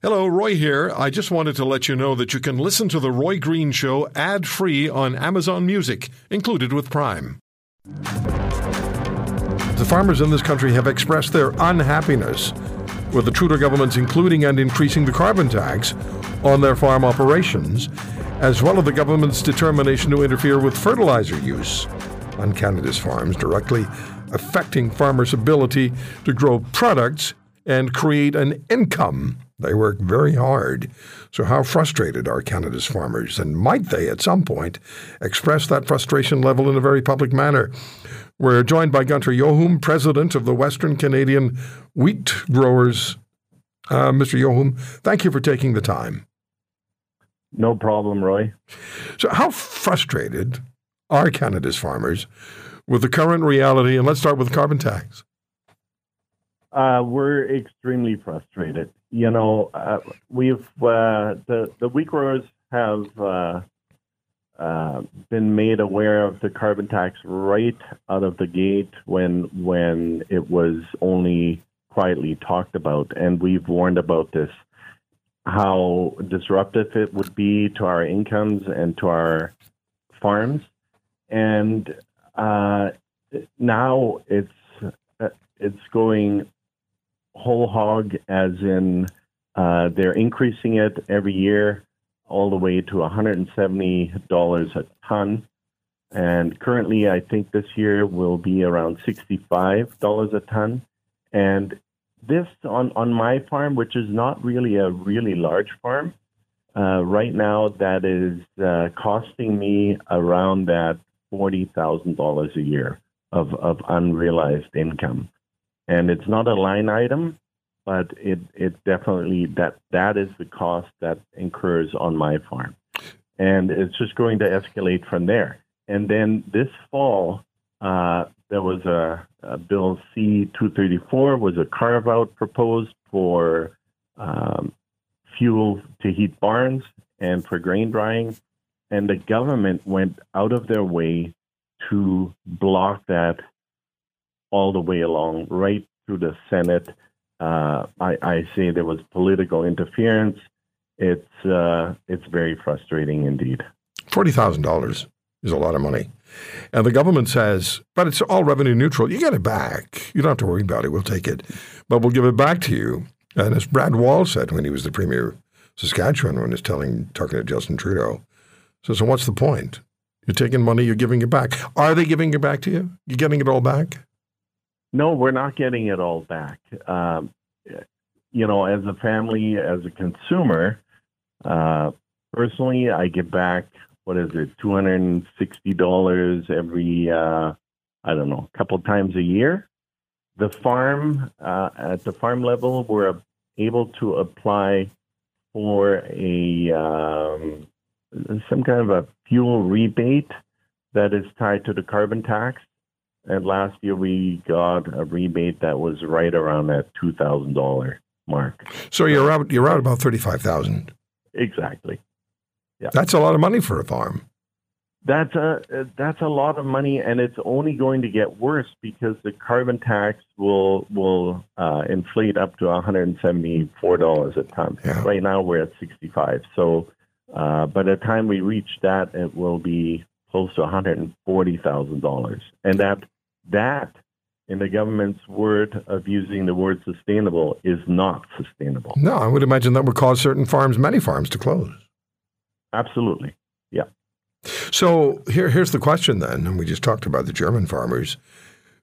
Hello, Roy here. I just wanted to let you know that you can listen to The Roy Green Show ad free on Amazon Music, included with Prime. The farmers in this country have expressed their unhappiness with the Trudeau government's including and increasing the carbon tax on their farm operations, as well as the government's determination to interfere with fertilizer use on Canada's farms, directly affecting farmers' ability to grow products and create an income. They work very hard. So, how frustrated are Canada's farmers? And might they, at some point, express that frustration level in a very public manner? We're joined by Gunter Jochum, president of the Western Canadian Wheat Growers. Uh, Mr. Jochum, thank you for taking the time. No problem, Roy. So, how frustrated are Canada's farmers with the current reality? And let's start with carbon tax. Uh, we're extremely frustrated. You know, uh, we've uh, the the wheat growers have uh, uh, been made aware of the carbon tax right out of the gate when when it was only quietly talked about, and we've warned about this how disruptive it would be to our incomes and to our farms, and uh, now it's it's going whole hog, as in uh, they're increasing it every year all the way to $170 a ton. And currently, I think this year will be around $65 a ton. And this on, on my farm, which is not really a really large farm, uh, right now that is uh, costing me around that $40,000 a year of, of unrealized income and it's not a line item, but it it definitely that that is the cost that incurs on my farm, and it's just going to escalate from there. And then this fall, uh, there was a, a bill C two thirty four was a carve out proposed for um, fuel to heat barns and for grain drying, and the government went out of their way to block that all the way along, right through the Senate. Uh, I, I, say there was political interference. It's uh, it's very frustrating indeed. Forty thousand dollars is a lot of money, and the government says, "But it's all revenue neutral. You get it back. You don't have to worry about it. We'll take it, but we'll give it back to you." And as Brad Wall said when he was the premier of Saskatchewan, when he was telling talking to Justin Trudeau, so so what's the point? You're taking money, you're giving it back. Are they giving it back to you? You're getting it all back? No, we're not getting it all back. Um, you know, as a family, as a consumer, uh, personally, I get back what is it, two hundred and sixty dollars every uh, I don't know, a couple times a year. The farm uh, at the farm level, we're able to apply for a um, some kind of a fuel rebate that is tied to the carbon tax. And last year we got a rebate that was right around that two thousand dollar mark. So you're out you're out about thirty five thousand. Exactly. Yeah. That's a lot of money for a farm. That's a that's a lot of money, and it's only going to get worse because the carbon tax will will uh, inflate up to one hundred and seventy four dollars a ton. Yeah. Right now we're at sixty five. So uh, by the time we reach that, it will be close to one hundred and forty thousand dollars, and that that in the government's word of using the word sustainable is not sustainable. No, I would imagine that would cause certain farms, many farms, to close. Absolutely. Yeah. So here, here's the question then, and we just talked about the German farmers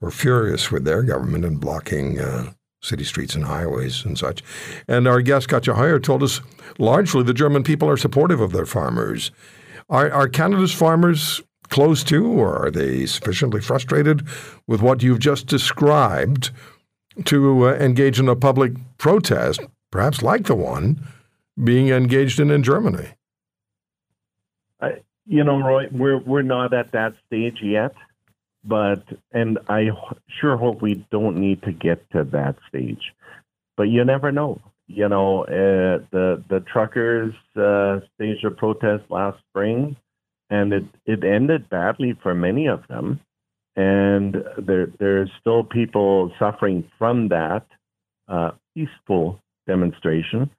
were furious with their government and blocking uh, city streets and highways and such. And our guest, Katja Heyer, told us largely the German people are supportive of their farmers. Are, are Canada's farmers close to, or are they sufficiently frustrated with what you've just described to uh, engage in a public protest, perhaps like the one being engaged in in Germany? I, you know, Roy, we're we're not at that stage yet, but and I sure hope we don't need to get to that stage. But you never know. You know, uh, the the truckers uh, staged a protest last spring and it, it ended badly for many of them. And there there's still people suffering from that uh, peaceful demonstration.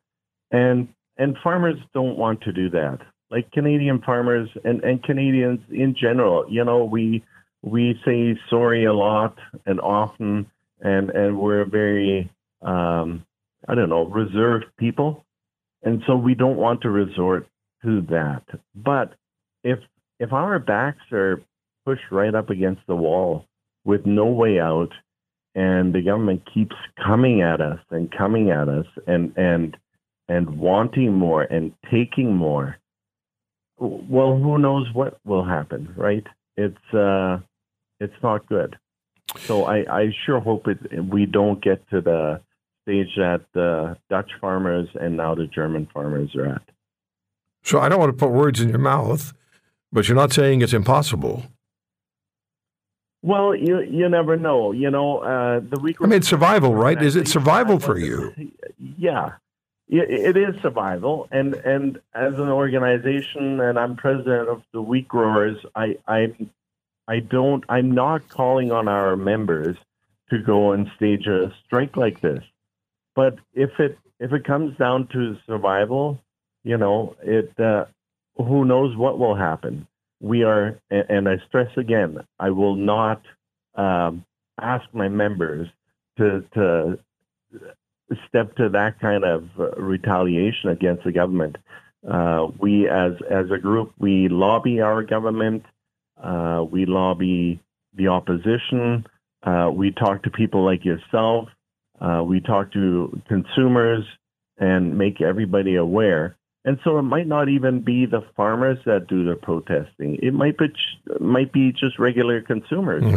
and and farmers don't want to do that. Like Canadian farmers and, and Canadians in general, you know, we we say sorry a lot and often, and and we're very um, I don't know reserved people, and so we don't want to resort to that. But if if our backs are pushed right up against the wall with no way out, and the government keeps coming at us and coming at us and and and wanting more and taking more, well, who knows what will happen, right? It's uh, it's not good. So I, I sure hope it, we don't get to the stage that the Dutch farmers and now the German farmers are at. So I don't want to put words in your mouth, but you're not saying it's impossible. Well, you you never know. You know, uh, the week. I mean, survival, right? Is it survival for you? Yeah, it is survival, and and as an organization, and I'm president of the wheat growers. I I I don't. I'm not calling on our members to go and stage a strike like this. But if it if it comes down to survival, you know, it. Uh, who knows what will happen? we are, and I stress again, I will not um, ask my members to to step to that kind of uh, retaliation against the government. Uh, we, as as a group, we lobby our government. Uh, we lobby the opposition. Uh, we talk to people like yourself. Uh, we talk to consumers and make everybody aware. And so it might not even be the farmers that do the protesting. It might be might be just regular consumers, mm-hmm.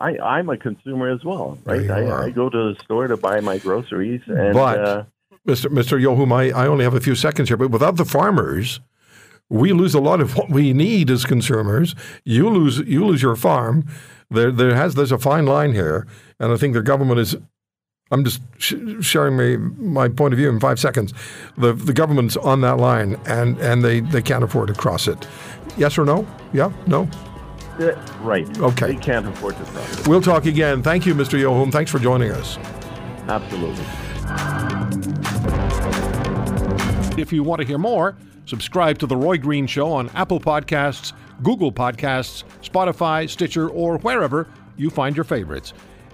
right? I, I'm a consumer as well, right? I, I, go to the store to buy my groceries, and but, uh, Mr. Mr. Jochum, I, I only have a few seconds here, but without the farmers, we lose a lot of what we need as consumers. You lose you lose your farm. There there has there's a fine line here, and I think the government is I'm just sh- sharing my, my point of view in five seconds. The, the government's on that line and, and they, they can't afford to cross it. Yes or no? Yeah? No? Yeah, right. Okay. They can't afford to cross it. We'll talk again. Thank you, Mr. Jochum. Thanks for joining us. Absolutely. If you want to hear more, subscribe to The Roy Green Show on Apple Podcasts, Google Podcasts, Spotify, Stitcher, or wherever you find your favorites.